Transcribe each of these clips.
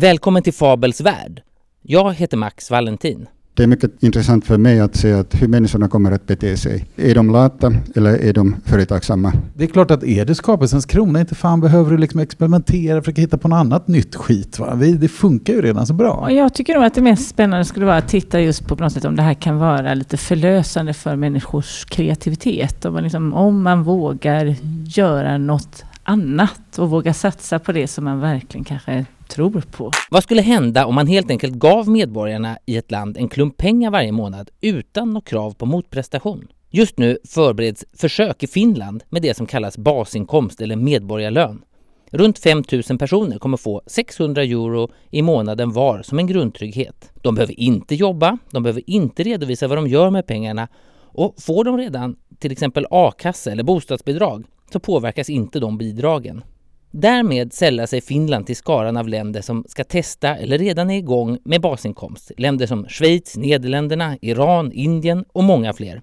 Välkommen till Fabels värld. Jag heter Max Valentin. Det är mycket intressant för mig att se att hur människorna kommer att bete sig. Är de lata eller är de företagsamma? Det är klart att är det skapelsens krona, inte fan behöver du liksom experimentera, försöka hitta på något annat nytt skit. Va? Det funkar ju redan så bra. Jag tycker nog att det mest spännande skulle vara att titta just på, på något sätt om det här kan vara lite förlösande för människors kreativitet. Om man, liksom, om man vågar göra något annat och vågar satsa på det som man verkligen kanske tror på. Vad skulle hända om man helt enkelt gav medborgarna i ett land en klump pengar varje månad utan något krav på motprestation? Just nu förbereds försök i Finland med det som kallas basinkomst eller medborgarlön. Runt 5 000 personer kommer få 600 euro i månaden var som en grundtrygghet. De behöver inte jobba, de behöver inte redovisa vad de gör med pengarna och får de redan till exempel a-kassa eller bostadsbidrag så påverkas inte de bidragen. Därmed sällar sig Finland till skaran av länder som ska testa eller redan är igång med basinkomst. Länder som Schweiz, Nederländerna, Iran, Indien och många fler.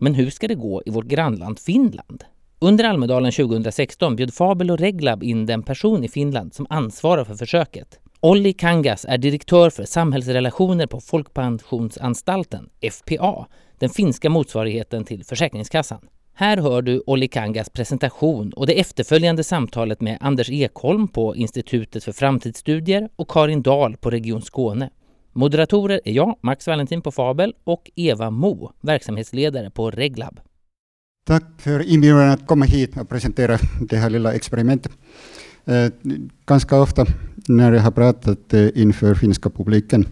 Men hur ska det gå i vårt grannland Finland? Under Almedalen 2016 bjöd Fabel och Reglab in den person i Finland som ansvarar för försöket. Olli Kangas är direktör för samhällsrelationer på Folkpensionsanstalten, FPA, den finska motsvarigheten till Försäkringskassan. Här hör du Olli Kangas presentation och det efterföljande samtalet med Anders Ekholm på Institutet för framtidsstudier och Karin Dahl på Region Skåne. Moderatorer är jag, Max Valentin på Fabel och Eva Mo, verksamhetsledare på Reglab. Tack för inbjudan att komma hit och presentera det här lilla experimentet. Eh, ganska ofta när jag har pratat eh, inför finska publiken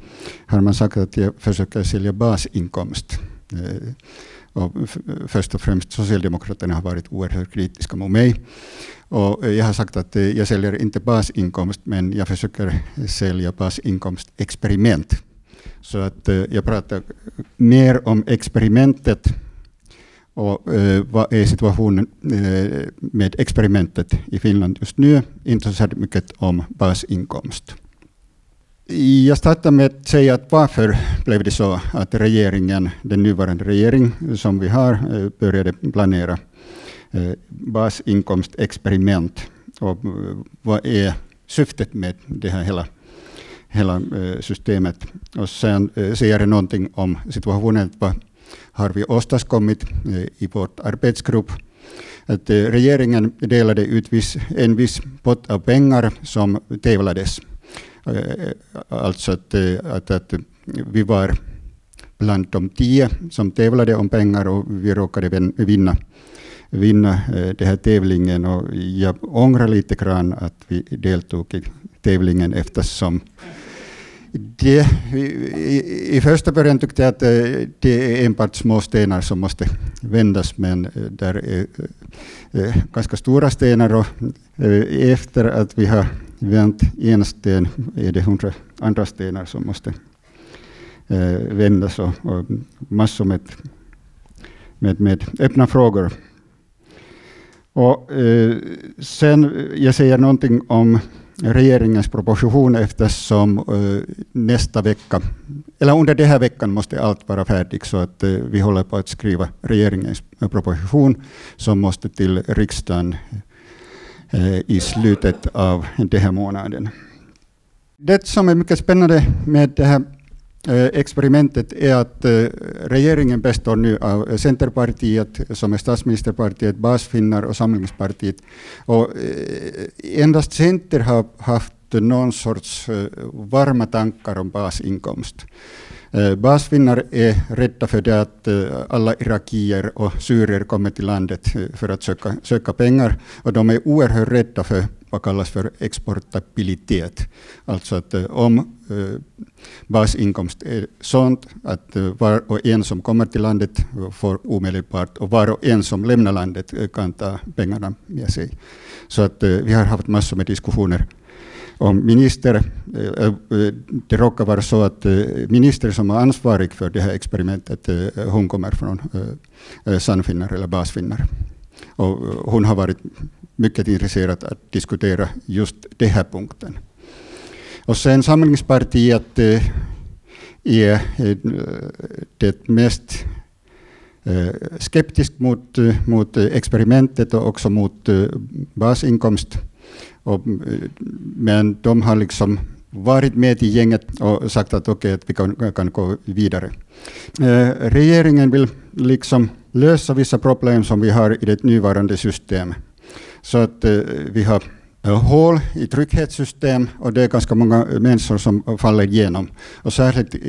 har man sagt att jag försöker sälja basinkomst. Eh, och först och främst Socialdemokraterna har varit oerhört kritiska mot mig. Och eh, jag har sagt att eh, jag säljer inte basinkomst, men jag försöker sälja basinkomstexperiment. Så att eh, jag pratar mer om experimentet och eh, vad är situationen eh, med experimentet i Finland just nu? Inte så mycket om basinkomst. Jag startar med att säga att varför blev det så att regeringen, den nuvarande regering som vi har, eh, började planera eh, basinkomstexperiment. Och eh, vad är syftet med det här hela, hela systemet? Och sen säger det någonting om situationen, vad har vi åstadkommit i vårt arbetsgrupp. Att regeringen delade ut en viss pott av pengar som tävlades Eh, eh, alltså att, eh, att, att vi var bland de tio som tävlade om pengar och vi råkade vinna, vinna den här tävlingen. Och jag ångrar lite grann att vi deltog i tävlingen eftersom det, i, I första början tyckte jag att det är enbart små stenar som måste vändas, men där är ganska stora stenar. Och efter att vi har vänt en sten är det hundra andra stenar som måste eh, vändas och, och massor med, med, med öppna frågor. Och, eh, sen eh, jag säger någonting om regeringens proposition eftersom eh, nästa vecka, eller under den här veckan måste allt vara färdigt så att eh, vi håller på att skriva regeringens proposition som måste till riksdagen Eh, i slutet av den här månaden. Det som är mycket spännande med det här eh, experimentet är att eh, regeringen består nu av Centerpartiet, som är statsministerpartiet, basfinnar och Samlingspartiet. Och endast Center har haft någon sorts varma tankar om basinkomst. Eh, basfinnar är rädda för det att eh, alla irakier och syrier kommer till landet eh, för att söka, söka pengar. Och de är oerhört rädda för vad kallas för exportabilitet. Alltså att om basinkomst är sånt att var och en som kommer till landet får omedelbart och var och en som lämnar landet kan ta pengarna med sig. Så att vi har haft massor med diskussioner om minister, eh, eh, det råkar vara så att eh, minister som är ansvarig för det här experimentet, hon kommer från Sannfinnar eller Basfinnar. Och hon har varit mycket intresserad att diskutera just den här punkten. Och sen Samlingspartiet är det mest skeptiskt mot, mot experimentet och också mot basinkomst och, eh, men de har liksom varit med i gänget och sagt att okej, okay, vi kan, kan gå vidare. Eh, regeringen vill liksom lösa vissa problem som vi har i det nuvarande systemet. Så att eh, vi har hål i trygghetssystem och det är ganska många människor som faller igenom. Och särskilt eh,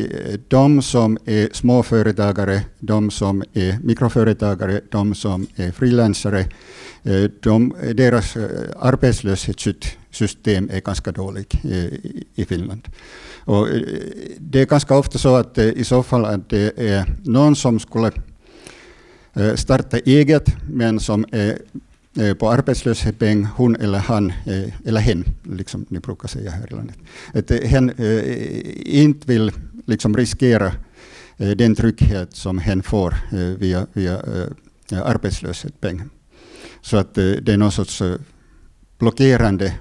de som är småföretagare, de som är mikroföretagare, de som är frilansare, eh, de, deras eh, arbetslöshetssystem är ganska dåligt i Finland. Och det är ganska ofta så att i så fall att det är någon som skulle starta eget men som är Eh, på arbetslöshetspeng, hon eller han, eh, eller hen, liksom ni brukar säga här i landet. Att eh, hen eh, inte vill liksom riskera den trygghet som hen får via, via arbetslöshetspeng. Så att det är någon sorts blockerande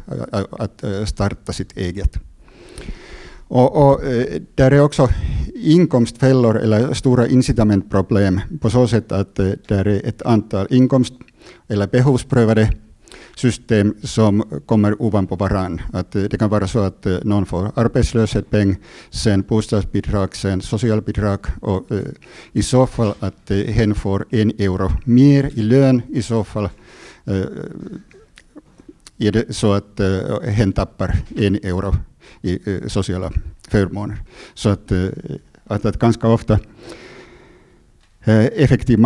att starta sitt eget. Och, och, där är också inkomstfällor eller stora incitamentproblem på så sätt att där är ett antal inkomst eller behovsprövade system som kommer ovanpå varann. Att eh, det kan vara så att eh, någon får arbetslöshetspeng, sen bostadsbidrag, sen socialbidrag och eh, i så fall att hen får en euro mer i lön i så fall är det så att hen tappar en euro i sociala förmåner. Så att, att, att ganska ofta Eh, effektiv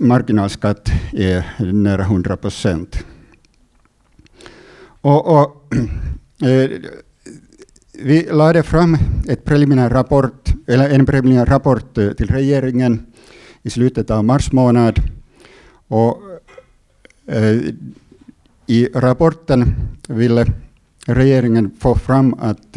marginalskatt är nära 100 procent. Och, och eh, vi lade fram ett preliminär rapport, eller en preliminär rapport eh, till regeringen i slutet av mars månad. Och, eh, I rapporten ville regeringen få fram att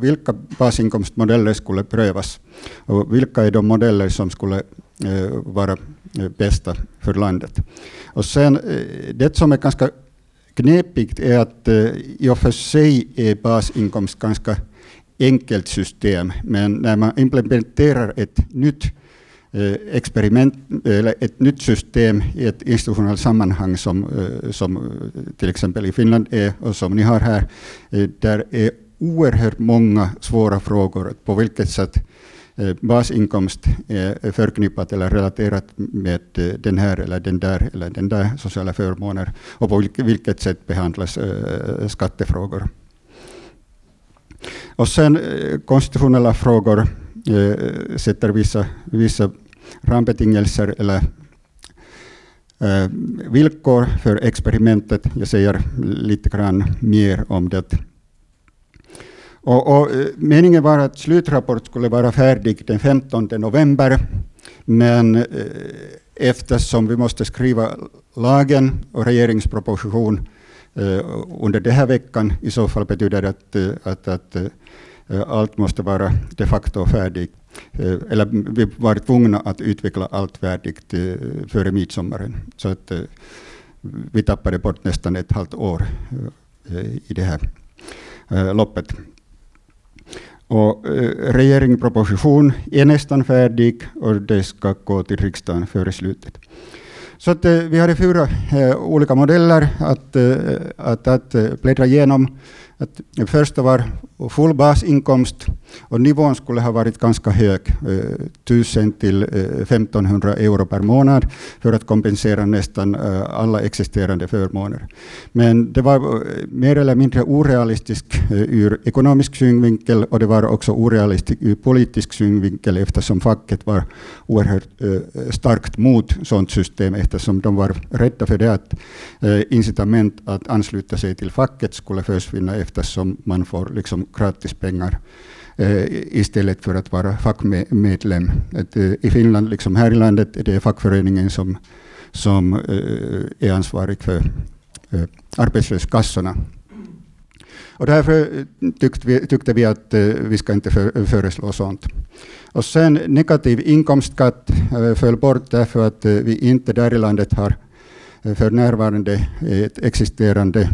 vilka basinkomstmodeller skulle prövas och vilka är de modeller som skulle Eh, vara eh, bästa för landet. Och sen, eh, det som är ganska knepigt är att eh, i och för sig är basinkomst ganska enkelt system, men när man implementerar ett nytt experiment eller ett nytt system i ett institutionellt sammanhang som, som till exempel i Finland är och som ni har här, där är oerhört många svåra frågor. På vilket sätt Eh, basinkomst är förknippat eller relaterat med eh, den här eller den där eller den där sociala förmåner och på vilket sätt behandlas skattefrågor. Och sen konstitutionella frågor sätter vissa, vissa rambetingelser eller villkor för experimentet. Jag säger lite grann mer om det och, och, eh, meningen var att slutrapport skulle vara färdig den 15 november, men eh, eftersom vi måste skriva lagen och regeringsproposition eh, under den här veckan, i så fall betyder det att, eh, att, att eh, allt måste vara de facto färdigt. Eh, eller vi var tvungna att utveckla allt färdigt före midsommaren. Så att vi tappade bort nästan ett halvt år i det här loppet. Och eh, regeringsproposition är nästan färdig och det ska gå till riksdagen före slutet. Så att, eh, vi hade fyra eh, olika modeller att, att, att bläddra igenom. Att det första var full basinkomst och nivån skulle ha varit ganska hög, eh, 1000 till eh, 1500 euro per månad för att kompensera nästan eh, alla existerande förmåner. Men det var mer eller mindre orealistiskt ur ekonomisk synvinkel och det var också orealistiskt ur politisk synvinkel eftersom facket var oerhört starkt mot sådant system eftersom de var rädda för det att incitament att ansluta sig till facket skulle försvinna eftersom man får liksom gratis pengar eh, istället för att vara fackmedlem. Att, eh, I Finland, liksom här i landet, är det fackföreningen som, som eh, är ansvarig för eh, arbetslöshetskassorna. Och därför eh, tyckte vi, tyckte vi att eh, vi ska inte för, föreslå sånt. Och sen negativ inkomstskatt eh, föll bort därför att eh, vi inte där i landet har eh, för närvarande ett existerande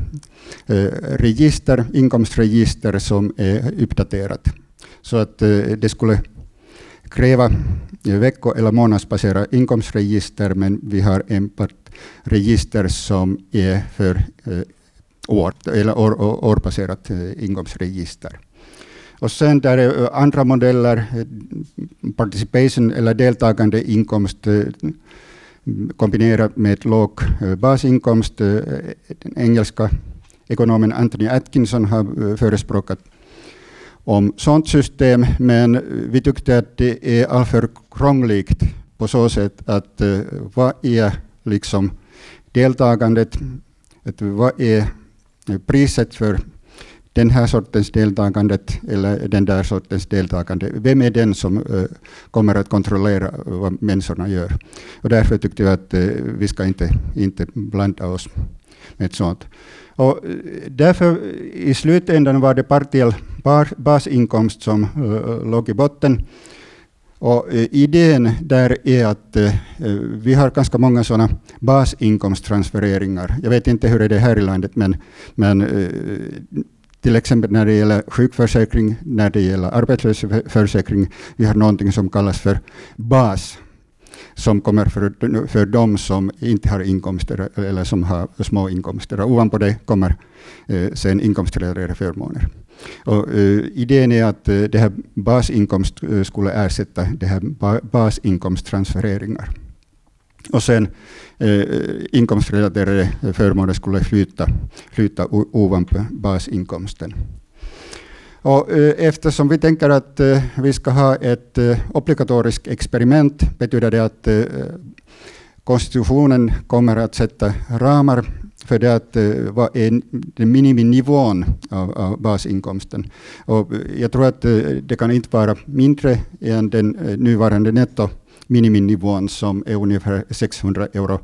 eh, register, inkomstregister som är uppdaterat. Så att eh, det skulle kräva eh, vecko eller månadsbaserat inkomstregister, men vi har enbart register som är för år, eller år, årbaserat inkomstregister. Och sen där är andra modeller, participation eller deltagande inkomst kombinerat med låg eh, basinkomst. Eh, den engelska ekonomen Anthony Atkinson har eh, förespråkat om sånt system, men vi tyckte att det är alltför krångligt på så sätt att vad är liksom deltagandet, att vad är priset för den här sortens deltagandet eller den där sortens deltagande. Vem är den som uh, kommer att kontrollera vad människorna gör? Och därför tyckte jag att uh, vi ska inte, inte blanda oss med sånt. Och eh, därför i slutändan var det partiell basinkomst som uh, låg i botten. Och idén där är att vi har ganska många sådana basinkomsttransfereringar. Jag vet inte hur det är här i landet, men, men till exempel när det gäller sjukförsäkring, när det gäller arbetslöshetsförsäkring, vi har någonting som kallas för BAS, som kommer för, för de som inte har inkomster eller som har små inkomster. Och ovanpå det kommer eh, sen inkomstrelaterade förmåner. Och, eh, idén är att eh, det här basinkomst eh, skulle ersätta det här ba basinkomsttransfereringar. Och sen eh, inkomstrelaterade förmåner skulle flyta, flyta ovanpå basinkomsten. Och, eh, eftersom vi tänker att eh, vi ska ha ett eh, obligatoriskt experiment betyder det att eh, konstitutionen kommer att sätta ramar för det att eh, vad är den miniminivån av, av basinkomsten. Och eh, jag tror att eh, det kan inte vara mindre än den eh, nuvarande netto miniminivån som är ungefär 600 euro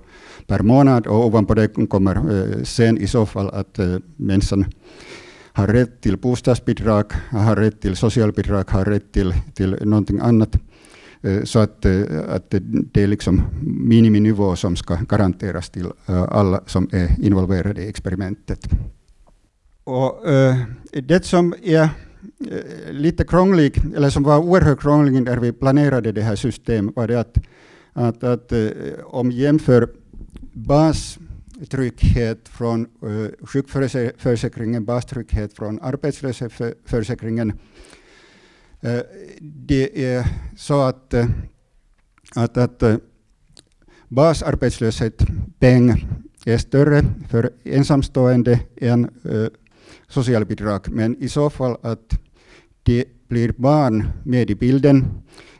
per månad och ovanpå det kommer eh, sen i så fall att eh, människan har rätt till bostadsbidrag, har rätt till socialbidrag, har rätt till, till någonting annat. Eh, så att, att det är liksom miniminivå som ska garanteras till alla som är involverade i experimentet. Och, det som är Eh, lite krånglig, eller som var oerhört krånglig när vi planerade det här systemet, var det att, att, att eh, om jämför bastrygghet från uh, sjukförsäkringen, bastrygghet från arbetslöshetsförsäkringen, uh, det är så att, uh, att, att uh, basarbetslöshetspeng är större för ensamstående än uh, socialbidrag, men i så fall att det blir barn med i bilden,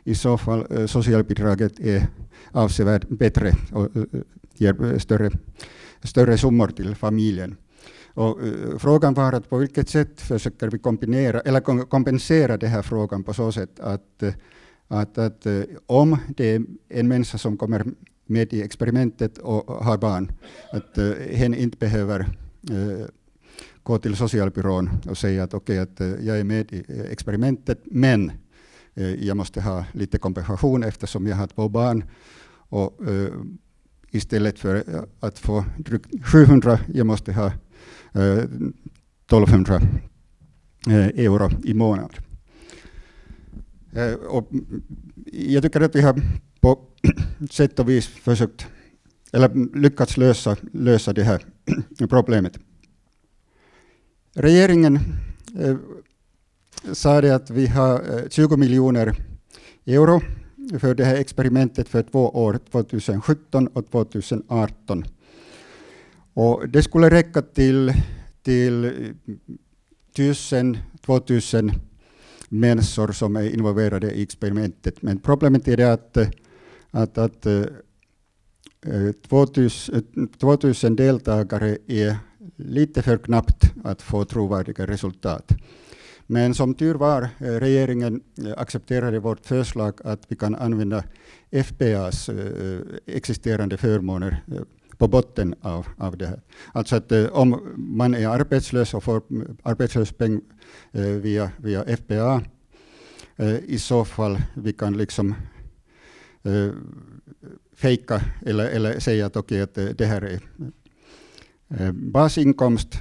i så fall eh, socialbidraget är avsevärt bättre och eh, eh, ger eh, större, större summor till familjen. Och, uh, frågan var att på vilket sätt försöker vi kombinera, eller kompensera den här frågan på så sätt att, att, att om det är en människa som kommer med i experimentet och har barn, att hen inte behöver gå till socialbyrån och säga att okej, okay, att eh, jag är med i eh, experimentet, men eh, jag måste ha lite kompensation eftersom jag har två barn. Och istället för att få drygt 700, jag måste ha 1200 euro i månaden. Och jag tycker att vi har på sätt och vis försökt, eller lyckats lösa, lösa det här problemet. Regeringen eh, sa det att vi har eh, 20 miljoner euro för det här experimentet för två år, 2017 och 2018. Och det skulle räcka till, till eh, 1000, 2000 människor som är involverade i experimentet. Men problemet är det att, eh, att, att 2000, 2000 deltagare är lite för knappt att få trovärdiga resultat. Men som tur var, eh, regeringen eh, accepterade vårt förslag att vi kan använda FPAs eh, existerande förmåner på botten av, av det här. Alltså att om man är arbetslös och får arbetslöspeng via, via FPA, i så fall vi kan liksom fejka eller, eller säga att okej, okay, att det här är Eh, basinkomst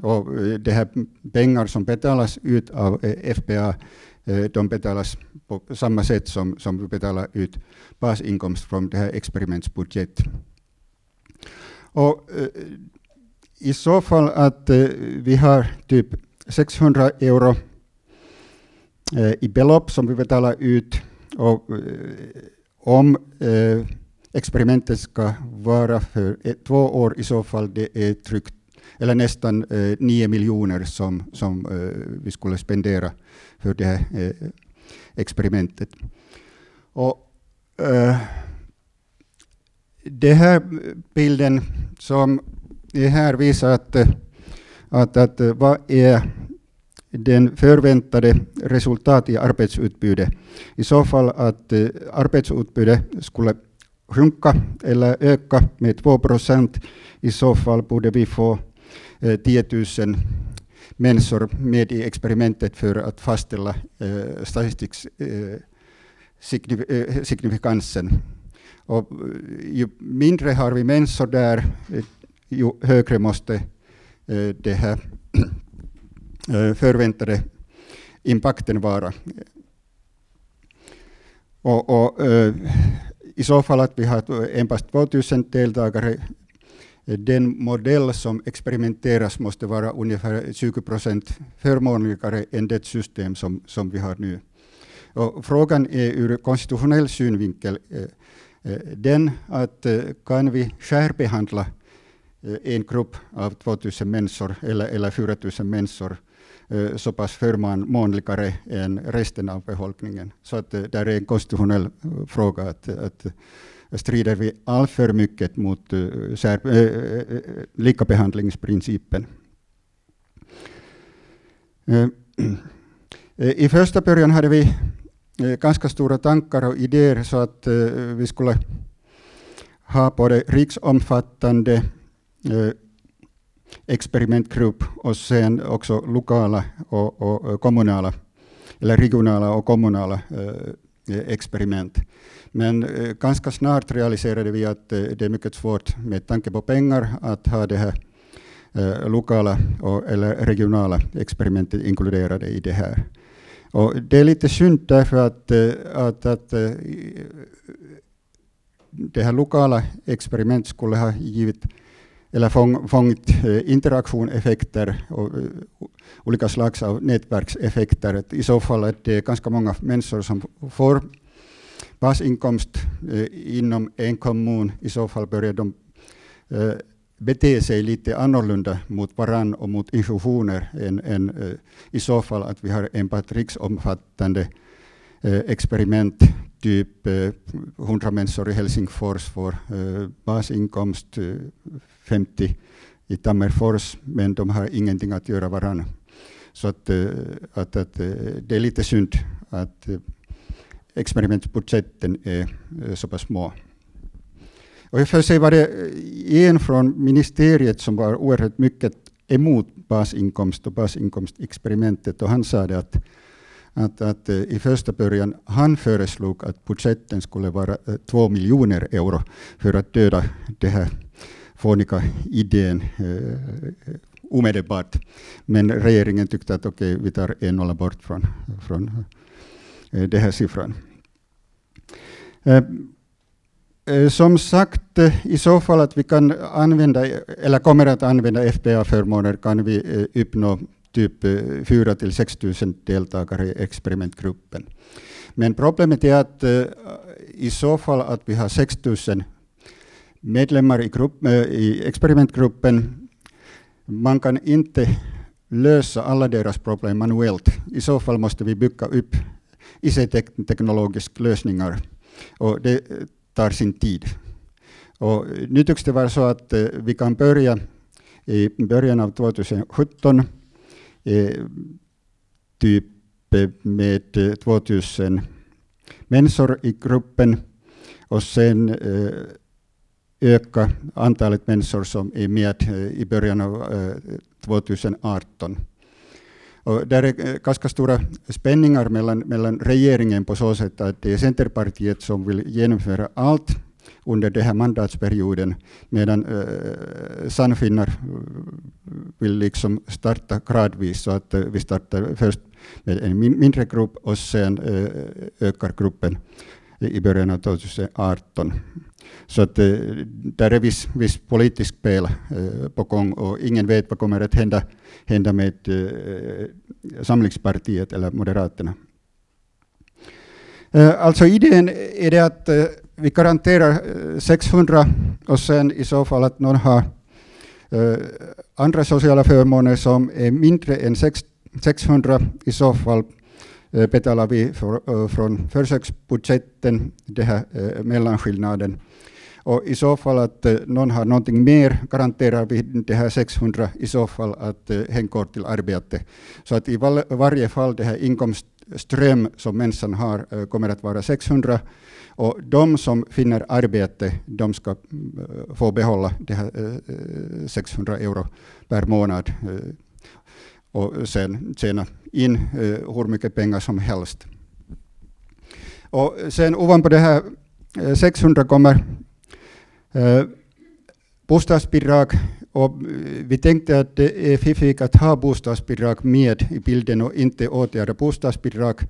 och eh, de här pengar som betalas ut av eh, FPA, de betalas på samma sätt som, som vi betalar ut basinkomst från det här experimentsbudget. Och i så fall att vi har typ 600 euro i belopp som vi betalar ut och om experimentet ska vara för ett, två år i så fall det är tryckt eller nästan eh, nio miljoner som, som eh, vi skulle spendera för det här eh, experimentet. Och, eh, det här bilden som är här visar att, eh, att, att eh, vad är den förväntade resultat i arbetsutbudet. I så fall att eh, arbetsutbudet skulle sjunka eller öka med 2 procent. I så fall borde vi få eh, 10 000 människor med i experimentet för att fastställa eh, eh, eh, signifikansen. Och eh, ju mindre har vi människor där, ju högre måste det här förväntade impakten vara. Och, och, i så fall att vi har enbart 2000 deltagare den modell som experimenteras måste vara ungefär 20 procent förmånligare än det system som, som vi har nu. Och frågan är ur konstitutionell synvinkel eh, eh, den att eh, kan vi särbehandla en grupp av 2000 människor eller, eller 4000 människor Eh, så pass förmånligare än resten av befolkningen. Så att eh, det är en konstitutionell eh, fråga att, att strider vi alltför mycket mot uh, sär, uh, uh, likabehandlingsprincipen. I första början hade vi ganska stora tankar och idéer så att vi skulle ha både riksomfattande experimentgrupp och sen också lokala och, och kommunala eller regionala och kommunala eh, experiment. Men eh, ganska snart realiserade vi att eh, det är mycket svårt med tanke på pengar att ha det här eh, lokala och, eller regionala experimentet inkluderade i det här. Och det är lite synd därför att, eh, att, att eh, det här lokala experimentet skulle ha givit eller fång, fångt eh, interaktioneffekter och eh, olika slags av nätverkseffekter. I så fall är det ganska många människor som får basinkomst eh, inom en kommun, i så fall börjar de bete sig lite annorlunda mot varann och mot institutioner än, än i så fall att vi har enbart riksomfattande experiment, typ eh, 100 människor i Helsingfors får eh, basinkomst eh, 50 i Tammerfors, men de har ingenting att göra varann. Så att, att, att det är lite synd att experimentbudgeten är så pass små. Och för sig var det en från ministeriet som var oerhört mycket emot basinkomst och basinkomstexperimentet och han sa att, att, att eh, i första början han föreslog att budgeten skulle vara eh, två miljoner euro för att döda den här fåniga idén eh, omedelbart. Men regeringen tyckte att okej, okay, vi tar en nolla bort från, från eh, den här siffran. Eh, eh som sagt, i så fall att vi kan använda, eller kommer att använda FPA-förmåner, kan vi uppnå typ eh, 4 till 6 000 deltagare i experimentgruppen. Men problemet är att eh, i så fall att vi har 6 000 medlemmar i, grupp, eh, i experimentgruppen, man kan inte lösa alla deras problem manuellt. I så fall måste vi bygga upp IC-teknologiska lösningar och det tar sin tid. Och nu tycks det vara så att vi kan börja i början av 2017 typ med eh, 2000 människor i gruppen och sen eh, öka antalet människor som är med eh, i början av 2018. Och där är ganska stora spänningar mellan, mellan regeringen på så sätt att det är Centerpartiet som vill genomföra allt under den här mandatsperioden, medan eh, Sannfinnar eh, vill liksom starta gradvis, så att eh, vi startar först med en mindre grupp och sen eh, ökar gruppen i början av 2018. Så att eh, där är viss, viss politisk spel eh, på gång och ingen vet vad kommer att hända, hända med eh, Samlingspartiet eller Moderaterna. Eh, alltså idén är det att eh, vi garanterar eh, 600 och sen i så fall att någon har eh, andra sociala förmåner som är mindre än 600 i så fall eh, betalar vi för, från försöksbudgeten den här mellanskillnaden. Och i så fall att någon har någonting mer garanterar vi det här 600 i så fall att hen går till arbete. Så att i varje fall det här inkomst ström som människan har eh, kommer att vara 600 och de som finner arbete, de ska eh, få behålla det här eh, 600 euro per månad och sen tjäna in hur mycket pengar som helst. Och sen ovanpå det här 600 kommer bostadsbidrag och eh, vi tänkte att det är fiffigt att ha bostadsbidrag med i bilden och inte åtgärda bostadsbidrag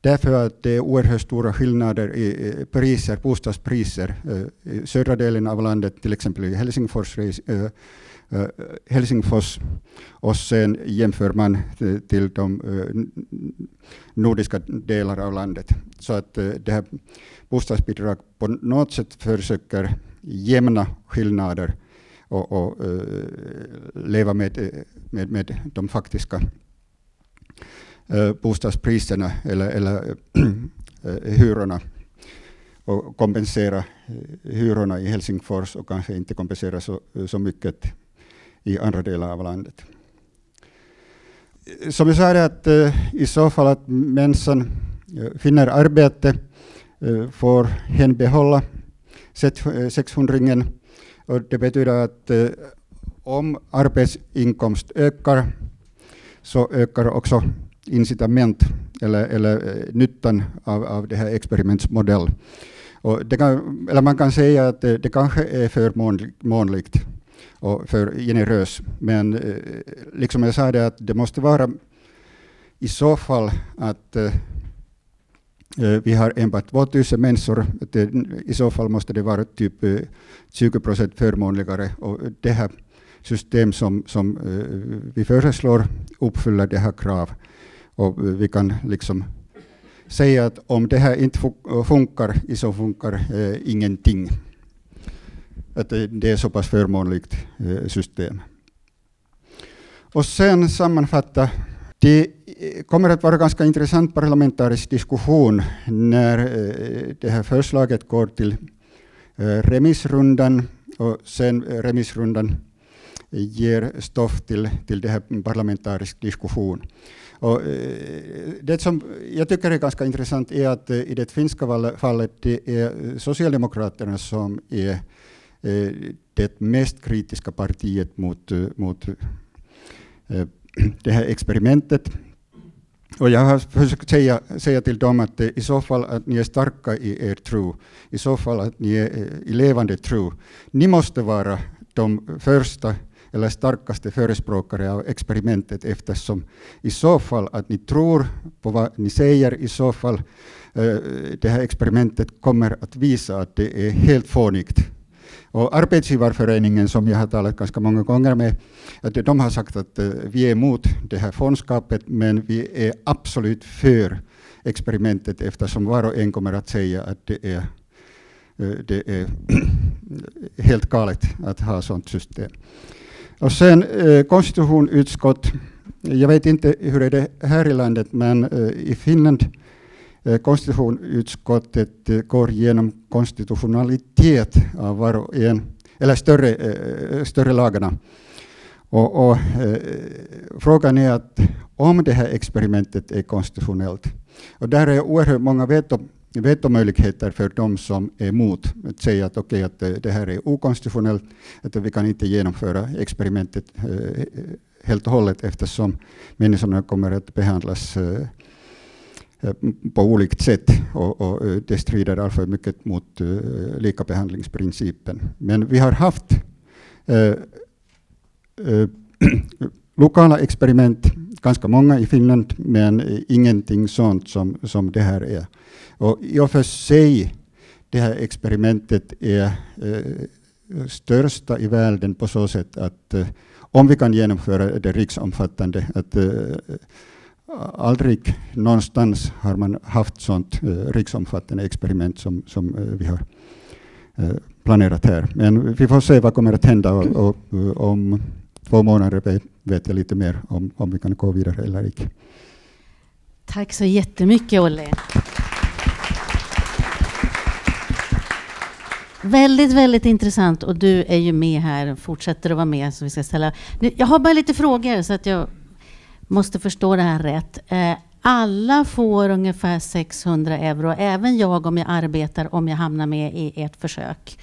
därför att det är oerhört stora skillnader i eh, priser, bostadspriser. Eh, I södra delen av landet, till exempel i Helsingfors, Helsingfors och sen jämför man till de nordiska delar av landet. Så att det här bostadsbidrag på något sätt försöker jämna skillnader och, och uh, leva med, eh, med, med de faktiska uh, bostadspriserna eller, eller uh, hyrorna och kompensera hyrorna i Helsingfors och kanske inte kompensera så, så mycket i andra delar av landet. Som jag sa, det att i så fall att människan finner arbete får hen behålla 600 och det betyder att om arbetsinkomst ökar så ökar också incitament eller, eller eh, nyttan av, av det här experimentsmodell. Och det kan, eller man kan säga att det, det kanske är förmånligt och för generös, men eh, liksom jag sa det att det måste vara i så fall att Eh, vi har enbart 2000 människor. I så fall måste det vara typ eh, 20 procent förmånligare. Och det här system som, som eh, vi föreslår uppfyller det här krav. Och vi kan liksom säga att om det här inte funkar, så funkar ingenting. Att det är så pass förmånligt system. Och sen sammanfatta det eh, kommer att vara ganska intressant parlamentarisk diskussion när eh, det här förslaget går till eh, remissrundan och sen remissrundan ger stoff till, till det här parlamentarisk diskussion. Och det som jag tycker är ganska intressant är att i det finska fallet det är Socialdemokraterna som är det mest kritiska partiet mot, mot det här experimentet. Och jag har försökt säga, säga till dem att eh, i så fall att ni är starka i er tro, i så fall att ni är eh, i levande tro. Ni måste vara de första eller starkaste förespråkare av experimentet eftersom i så fall att ni tror på vad ni säger, i så fall eh, det här experimentet kommer att visa att det är helt fånigt och Arbetsgivarföreningen som jag har talat ganska många gånger med, att de har sagt att eh, vi är emot det här fondskapet men vi är absolut för experimentet eftersom var och en kommer att säga att det är, eh, det är helt galet att ha sådant system. Och sen eh, konstitutionsutskott, jag vet inte hur är det här i landet men i Finland Eh, konstitutionsutskottet går igenom konstitutionalitet eh, av var och en, eller större, eh, större lagarna. Och, och frågan är att om det här experimentet är konstitutionellt, och där är oerhört många veto, vetomöjligheter för de som är emot att säga att okej, okay, att det här är okonstitutionellt, att vi kan inte genomföra experimentet helt och hållet eftersom människorna kommer att behandlas Eh, på olika sätt och, och, eh, det strider alltför mycket mot uh, likabehandlingsprincipen. Men vi har haft uh, uh, lokala experiment, ganska många i Finland, men ingenting sånt som, som det här är. Och i och för sig, det här experimentet är största i världen på så sätt att om vi kan genomföra det riksomfattande, att aldrig någonstans har man haft sånt eh, riksomfattande experiment som, som eh, vi har eh, planerat här. Men vi får se vad kommer att hända och, och, om två månader vet, vet jag lite mer om, om vi kan gå vidare eller inte. Tack så jättemycket Olle. Väldigt, väldigt intressant och du är ju med här, fortsätter att vara med så vi ska ställa. Jag har bara lite frågor så att jag måste förstå det här rätt. Eh, alla får ungefär 600 euro, även jag om jag arbetar, om jag hamnar med i ert försök.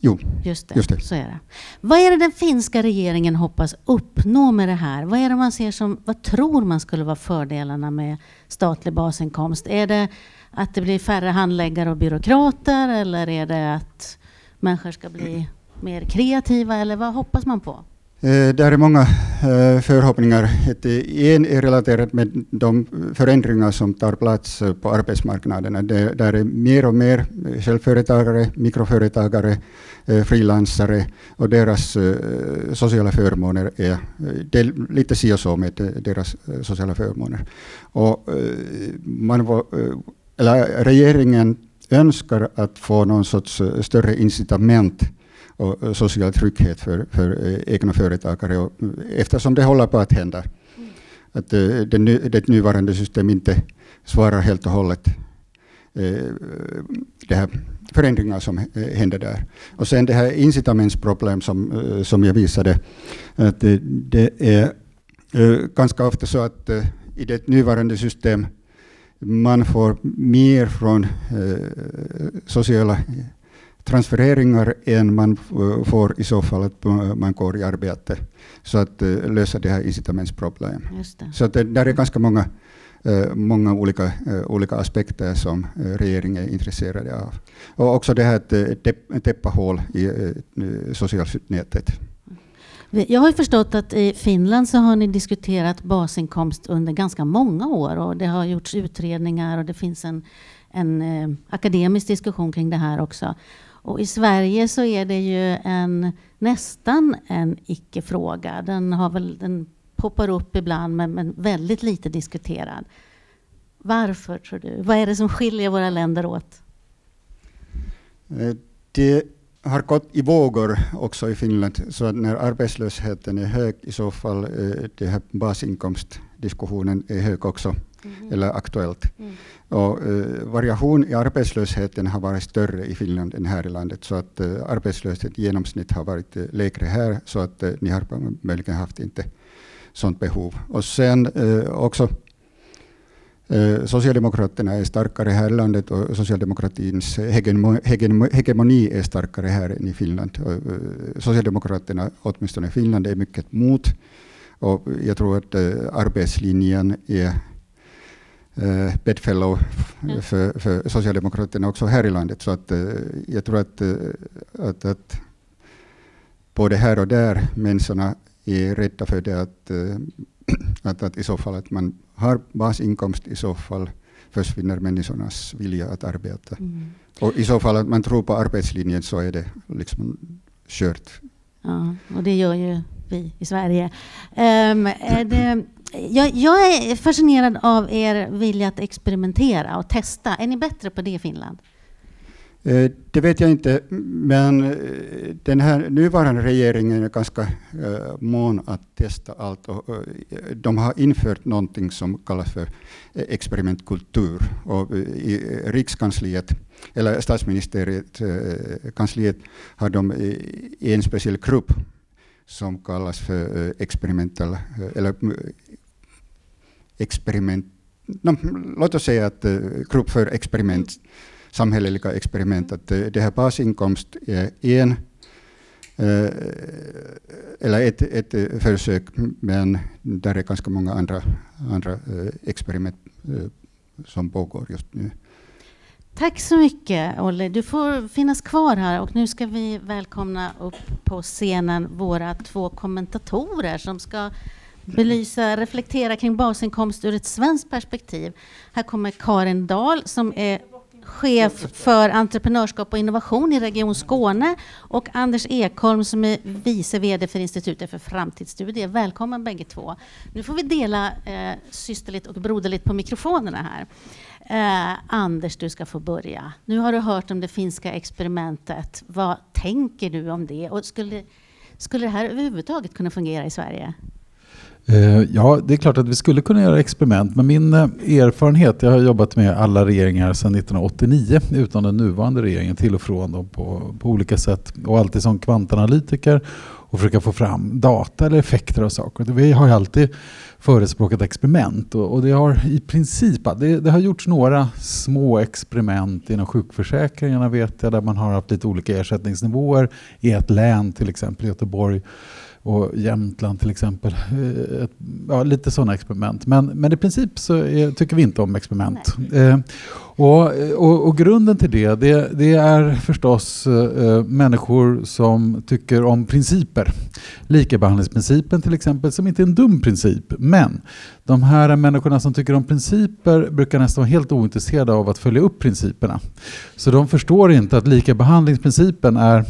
Jo, just det, just det. Så är det. Vad är det den finska regeringen hoppas uppnå med det här? Vad är det man ser som, vad tror man skulle vara fördelarna med statlig basinkomst? Är det att det blir färre handläggare och byråkrater eller är det att människor ska bli mer kreativa eller vad hoppas man på? Eh, det är många eh, förhoppningar. Eh, en är relaterat med de förändringar som tar plats på arbetsmarknaden. Det, där är mer och mer självföretagare, mikroföretagare, frilansare och deras sociala förmåner är, det är lite si och så med deras sociala förmåner. Och man, eller regeringen önskar att få någon sorts större incitament och social trygghet för, för eh, egna företagare. Och eftersom det håller på att hända, mm. att eh, det, det nuvarande systemet inte svarar helt och hållet eh, det här förändringar som händer där. Och sen det här incitamentsproblem som, som jag visade, att det, det är ganska ofta så att i det nuvarande systemet man får mer från sociala transfereringar än man får i så fall att man går i arbete. Så att uh, lösa det här incitamentsproblemet. Så att det, där är ganska många, många olika, olika aspekter som regeringen är intresserade av. Och också det här att täpp, täppa hål i socialnätet. Jag har förstått att i Finland så har ni diskuterat basinkomst under ganska många år och det har gjorts utredningar och det finns en, en eh, akademisk diskussion kring det här också. Och I Sverige så är det ju en, nästan en icke-fråga. Den, har väl, den poppar upp ibland men, men väldigt lite diskuterad. Varför tror du? Vad är det som skiljer våra länder åt? Eh, det har gått i vågor också i Finland. Så att när arbetslösheten är hög, i så fall eh, det här basinkomstdiskussionen är hög också, mm. eller aktuellt. Mm. Och, uh, variation i arbetslösheten har varit större i Finland än här i landet, så att uh, arbetslöshet i genomsnitt har varit uh, lägre här, så att uh, ni har möjligen haft inte sådant behov. Och sen också Socialdemokraterna är starkare här i landet och socialdemokratins hegemoni är starkare här än i Finland. Socialdemokraterna, åtminstone i Finland, är mycket mot och jag tror att arbetslinjen är eh, bedfellow mm. för, för Socialdemokraterna också här i landet. Så att, eh, jag tror att, eh, att, att både här och där människorna är rädda för det att, eh, att, att i så fall att man har basinkomst i så fall försvinner människornas vilja att arbeta. Mm. Och i så fall att man tror på arbetslinjen så är det liksom kört. Ja, och det gör ju vi i Sverige. Um, är det, jag, jag, är fascinerad av er vilja att experimentera och testa. Är ni bättre på det i Finland? Eh, det vet jag inte, men eh, den här nuvarande regeringen är ganska eh, mån att testa allt. Och, de har infört någonting som kallas för experimentkultur. Och I Rikskansliet, eller statsministeriet, kansliet, har de en speciell grupp som kallas för eh, experimentella... Eh, eller eh, experiment, no, låt oss säga att grupp för experiment, samhälleliga experiment, att det här basinkomst är en eller ett, ett försök, men där är ganska många andra, andra experiment som pågår just nu. Tack så mycket Olle. Du får finnas kvar här och nu ska vi välkomna upp på scenen våra två kommentatorer som ska belysa, reflektera kring basinkomst ur ett svenskt perspektiv. Här kommer Karin Dahl som är chef för entreprenörskap och innovation i Region Skåne och Anders Ekholm som är vice VD för Institutet för framtidsstudier. Välkommen bägge två. Nu får vi dela eh, systerligt och broderligt på mikrofonerna här. Eh, Anders, du ska få börja. Nu har du hört om det finska experimentet. Vad tänker du om det? Och skulle, skulle det här överhuvudtaget kunna fungera i Sverige? Eh, ja, det är klart att vi skulle kunna göra experiment, men min eh, erfarenhet, jag har jobbat med alla regeringar sedan 1989, utan den nuvarande regeringen, till och från dem på, på olika sätt. Och alltid som kvantanalytiker och försöka få fram data eller effekter av saker. Vi har ju alltid förespråkat experiment och, och det har i princip det, det, har gjorts några små experiment inom sjukförsäkringarna vet jag, där man har haft lite olika ersättningsnivåer i ett län, till exempel Göteborg och Jämtland till exempel. Eh, ja, lite sådana experiment. Men, men i princip så är, tycker vi inte om experiment. Eh, och, och, och, grunden till det, det, det är förstås eh, människor som tycker om principer. Likabehandlingsprincipen till exempel, som inte är en dum princip. Men de här människorna som tycker om principer brukar nästan vara helt ointresserade av att följa upp principerna. Så de förstår inte att likabehandlingsprincipen är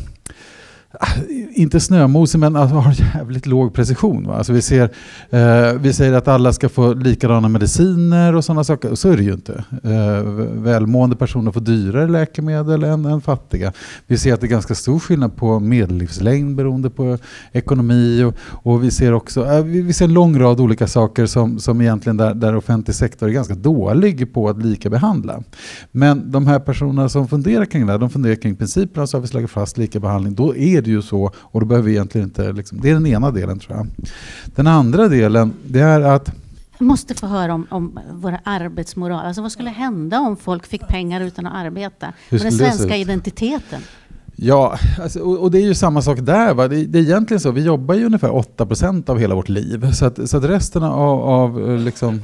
inte snömosig, men alltså har jävligt låg precision. Va? Alltså vi, ser, eh, vi säger att alla ska få likadana mediciner och sådana saker. Så är det ju inte. Eh, välmående personer får dyrare läkemedel än, än fattiga. Vi ser att det är ganska stor skillnad på medellivslängd beroende på ekonomi. Och, och vi ser också eh, vi, vi, ser en lång rad olika saker som, som egentligen där, där offentlig sektor är ganska dålig på att lika behandla. Men de här personerna som funderar kring det här, de funderar kring principerna så har vi slagit fast lika behandling. Då är det ju så och då behöver vi egentligen inte... Liksom, det är den ena delen tror jag. Den andra delen det är att jag måste få höra om, om vår arbetsmoral. Alltså vad skulle hända om folk fick pengar utan att arbeta? Och den svenska identiteten? Ja, alltså, och, och, det är ju samma sak där. Va? Det, det, är egentligen så, vi jobbar ju ungefär 8% av hela vårt liv. Så att, så att resten av, av liksom,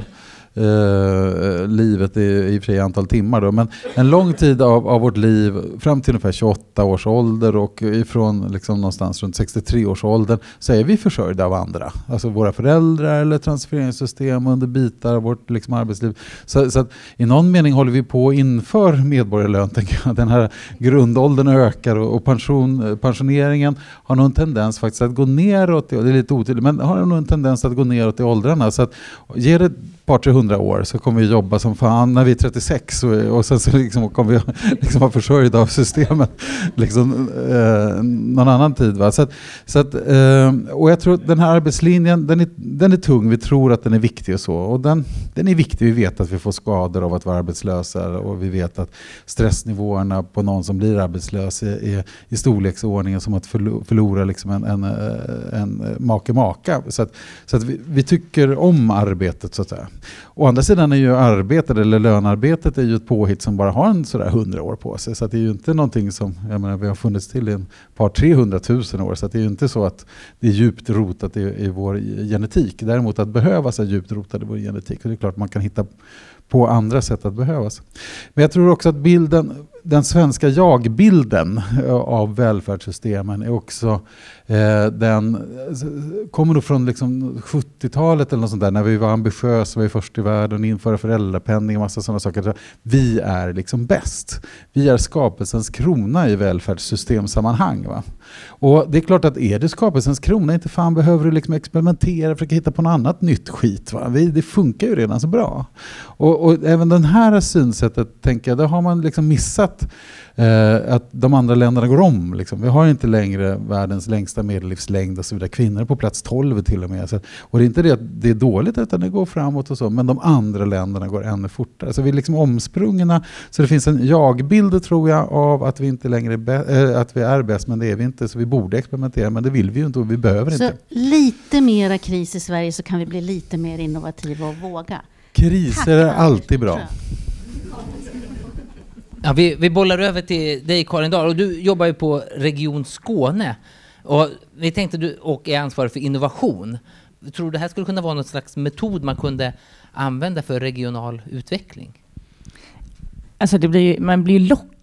eh, livet i, i och för sig antal timmar. Då. Men en lång tid av, av vårt liv, fram till ungefär 28 års ålder och ifrån liksom någonstans runt 63 års ålder, så är vi försörjda av andra. Alltså våra föräldrar eller transfereringssystem under bitar av vårt liksom, arbetsliv. Så, så att i någon mening håller vi på inför medborgarlön. Den här grundåldern ökar och, och pension, pensioneringen har nog en tendens faktiskt att gå neråt. Det är lite otydligt, men har nog en tendens att gå neråt i åldrarna. Så att, ger det par, tre hundra år så kommer vi jobba som fan när vi är 36 och, och sen så liksom kommer vi liksom vara försörjda av systemet liksom, eh, någon annan tid. Va? Så att, så att, eh, och jag tror att den här arbetslinjen den är, den är tung, vi tror att den är viktig och så. Och den, den är viktig, vi vet att vi får skador av att vara arbetslösa och vi vet att stressnivåerna på någon som blir arbetslös är, är i storleksordningen som att förlora liksom en, en, eh, en make-maka. Så, att, så att vi, vi tycker om arbetet så att säga. Å andra sidan är ju arbetet, eller lönarbetet, är ju ett påhitt som bara har en sådär hundra år på sig. Så det är ju inte någonting som, jag menar, vi har funnits till i ett par 300 000 år. Så det är ju inte så att det är djupt rotat i, i vår genetik. Däremot att behöva sig djupt rotat i vår genetik. Och det är klart man kan hitta på andra sätt att behövas. Men jag tror också att bilden, den svenska jag-bilden eh, av välfärdssystemen är också Eh, den eh, kommer nog från liksom 70-talet eller något sånt där, när vi var ambitiösa, var först i världen, införa föräldrapenning och massa sådana saker. Vi är liksom bäst. Vi är skapelsens krona i välfärdssystemsammanhang. Va? Och det är klart att är du skapelsens krona, inte fan behöver du liksom experimentera, försöka hitta på något annat nytt skit. Va? Vi, det funkar ju redan så bra. Och, och även det här synsättet, tänker jag, det har man liksom missat eh, att de andra länderna går om. Liksom. Vi har inte längre världens längsta medellivslängd och så vidare. Kvinnor på plats 12 till och med. Så, och det är inte det att det är dåligt utan det går framåt och så. Men de andra länderna går ännu fortare. Så vi är liksom omsprungna. Så det finns en jag-bild tror jag av att vi inte längre äh, att vi är bäst. Men det är vi inte. Så vi borde experimentera. Men det vill vi ju inte och vi behöver så inte. lite mera kris i Sverige så kan vi bli lite mer innovativa och våga. Kriser är alltid bra. Ja, vi, vi bollar över till dig Karin Dahl och du jobbar ju på Region Skåne. Och vi tänkte du och är ansvarig för innovation. Tror du det här skulle kunna vara något slags metod man kunde använda för regional utveckling? Alltså det blir, man blir lockad,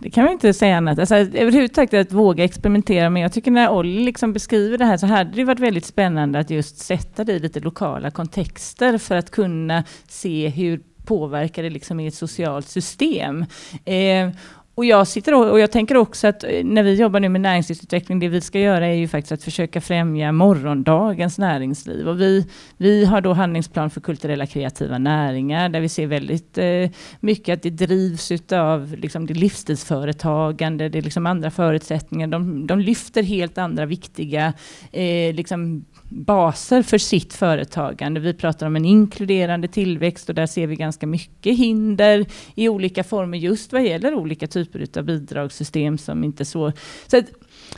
det kan man inte säga annat. Alltså överhuvudtaget att våga experimentera, men jag tycker när Olli liksom beskriver det här så hade det varit väldigt spännande att just sätta det i lite lokala kontexter för att kunna se hur påverkar det liksom i ett socialt system. Eh, och jag, sitter och, och jag tänker också att eh, när vi jobbar nu med näringslivsutveckling, det vi ska göra är ju faktiskt att försöka främja morgondagens näringsliv. Och vi, vi har då handlingsplan för kulturella kreativa näringar, där vi ser väldigt eh, mycket att det drivs utav liksom det livsstilsföretagande, det är liksom andra förutsättningar. De, de lyfter helt andra viktiga eh, liksom baser för sitt företagande. Vi pratar om en inkluderande tillväxt och där ser vi ganska mycket hinder i olika former just vad gäller olika typer av bidragssystem som inte så... Så, att,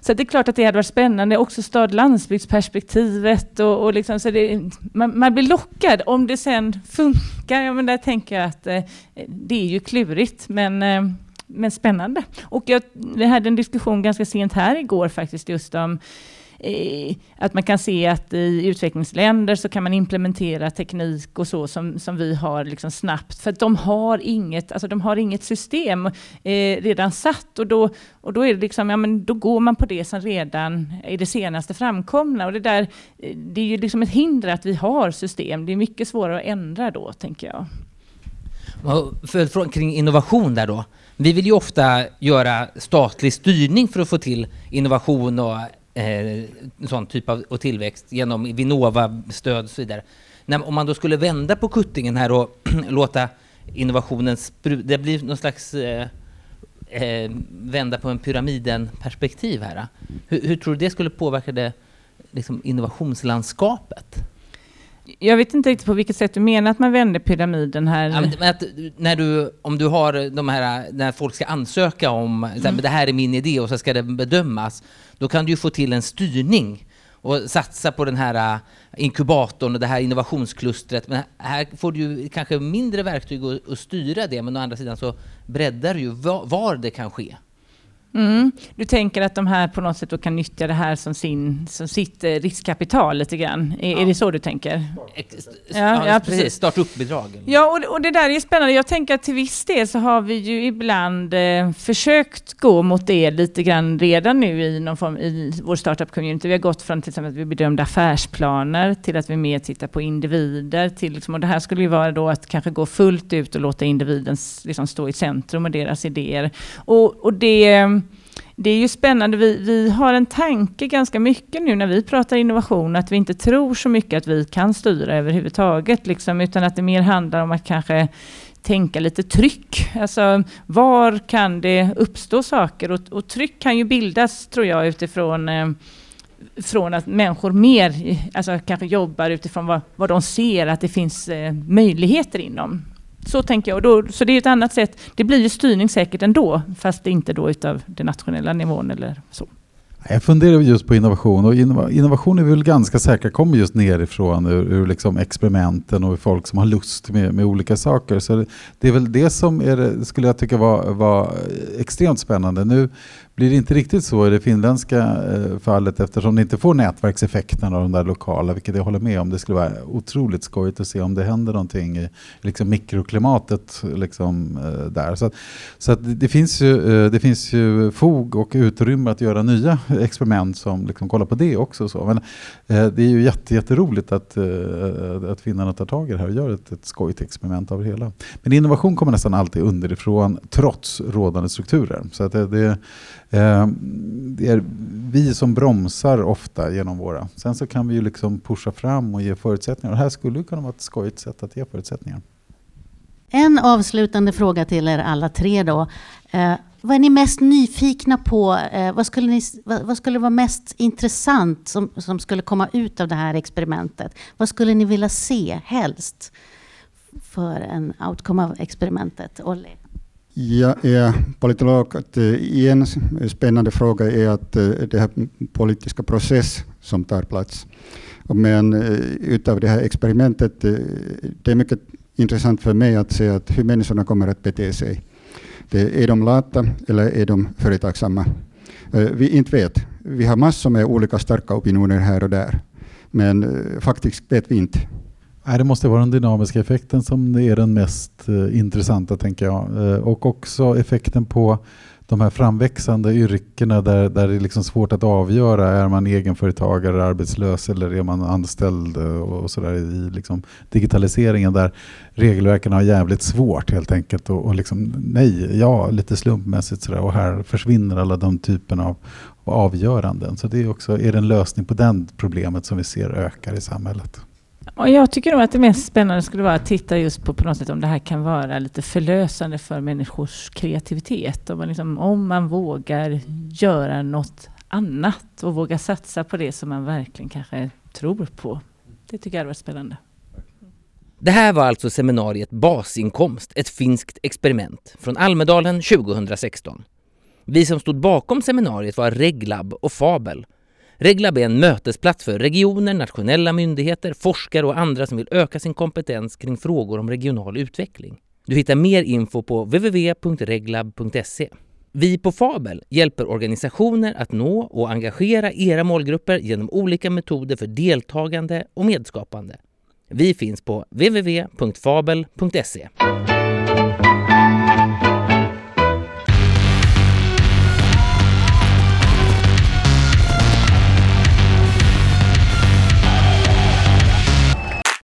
så det är klart att det hade varit spännande, också stad-landsbygdsperspektivet och, och liksom, så det, man, man, blir lockad om det sen funkar. Ja, men där tänker jag att eh, det är ju klurigt, men eh, men spännande. Och jag, vi hade en diskussion ganska sent här igår faktiskt just om att man kan se att i utvecklingsländer så kan man implementera teknik och så som, som vi har liksom snabbt. För att de har inget, alltså de har inget system eh, redan satt och då, och då är det liksom, ja men då går man på det som redan är det senaste framkomna. Och det där, eh, det är ju liksom ett hinder att vi har system. Det är mycket svårare att ändra då, tänker jag. Följdfrågan kring innovation där då. Vi vill ju ofta göra statlig styrning för att få till innovation och eh, sån typ av och tillväxt genom Vinnova-stöd och så vidare. När, om man då skulle vända på kuttingen här och låta innovationen det blir någon slags eh, eh, vända på en pyramiden-perspektiv här. Hur, hur, tror du det skulle påverka det liksom, innovationslandskapet? Jag vet inte riktigt på vilket sätt du menar att man vänder pyramiden här. Ja, men att när du, om du har de här, när folk ska ansöka om, mm. det här är min idé och så ska det bedömas, då kan du ju få till en styrning och satsa på den här äh, inkubatorn och det här innovationsklustret. Men här får du ju kanske mindre verktyg att styra det, men å andra sidan så breddar du ju var det kan ske. Mm. Du tänker att de här på något sätt då kan nyttja det här som, sin, som sitt eh, riskkapital lite grann? Är, ja. är det så du tänker? Ja, ja, precis. Startup-bidrag. Ja, och, och det där är ju spännande. Jag tänker att till viss del så har vi ju ibland eh, försökt gå mot det lite grann redan nu i någon form i vår startup-community. Vi har gått från till exempel att vi bedömde affärsplaner till att vi mer tittar på individer. Till liksom, och det här skulle ju vara då att kanske gå fullt ut och låta individen liksom stå i centrum och deras idéer. Och, och det det är ju spännande. Vi, vi har en tanke ganska mycket nu när vi pratar innovation, att vi inte tror så mycket att vi kan styra överhuvudtaget, liksom, utan att det mer handlar om att kanske tänka lite tryck. Alltså var kan det uppstå saker? Och, och tryck kan ju bildas, tror jag, utifrån eh, från att människor mer alltså, kanske jobbar utifrån vad, vad de ser att det finns eh, möjligheter inom. Så tänker jag. Då, så det är ett annat sätt. Det blir ju styrning säkert ändå, fast inte då utav den nationella nivån eller så. Jag funderar just på innovation och innovation är väl ganska säkert kommer just nerifrån ur, ur liksom experimenten och folk som har lust med, med olika saker. Så det, det är väl det som är skulle jag tycka var, var extremt spännande. Nu blir det inte riktigt så i det finländska eh, fallet eftersom det inte får nätverkseffekten av de där lokala, vilket jag håller med om. Det skulle vara otroligt skojigt att se om det händer någonting i liksom, mikroklimatet liksom, eh, där. Så, att, så att det, finns ju, eh, det finns ju fog och utrymme att göra nya experiment som liksom, kollar på det också. Så. Men det är ju jätte, jätteroligt att, att finnarna tar tag i det här och gör ett, ett skojigt experiment av det hela. Men innovation kommer nästan alltid underifrån trots rådande strukturer. Så att det, det Eh, det är vi som bromsar ofta genom våra. Sen så kan vi ju liksom pusha fram och ge förutsättningar. Och det här skulle kunna vara ett skojigt sätt att ge förutsättningar. En avslutande fråga till er alla tre då. Eh, vad är ni mest nyfikna på? Eh, vad, skulle ni, vad, vad, skulle vara mest intressant som, som skulle komma ut av det här experimentet? Vad skulle ni vilja se helst för en outcome av experimentet? Olli? Jag är politolog. Att eh, en spännande fråga är att eh, det här politiska process som tar plats. Men eh, utav det här experimentet, det är mycket intressant för mig att se att hur människorna kommer att bete sig. Det, är de lata eller är de företagsamma? Vi inte vet. Vi har massor med olika starka opinioner här och där. Men faktiskt vet vi inte. Nej, det måste vara den dynamiska effekten som är den mest eh, intressanta, tänker jag. Eh, och också effekten på de här framväxande yrkena där, där det är liksom svårt att avgöra, är man egenföretagare, arbetslös eller är man anställd eh, och sådär i liksom digitaliseringen där regelverken har jävligt svårt helt enkelt och, och liksom nej, ja, lite slumpmässigt sådär och här försvinner alla de typerna av avgöranden. Så det är också, är det en lösning på det problemet som vi ser ökar i samhället. Och jag tycker nog att det mest spännande skulle vara att titta just på, på något sätt om det här kan vara lite förlösande för människors kreativitet. Om man, liksom, om man vågar göra något annat och vågar satsa på det som man verkligen kanske tror på. Det tycker jag hade varit spännande. Det här var alltså seminariet Basinkomst, ett finskt experiment från Almedalen 2016. Vi som stod bakom seminariet var Reglab och Fabel Reglab är en mötesplats för regioner, nationella myndigheter, forskare och andra som vill öka sin kompetens kring frågor om regional utveckling. Du hittar mer info på www.reglab.se. Vi på Fabel hjälper organisationer att nå och engagera era målgrupper genom olika metoder för deltagande och medskapande. Vi finns på www.fabel.se.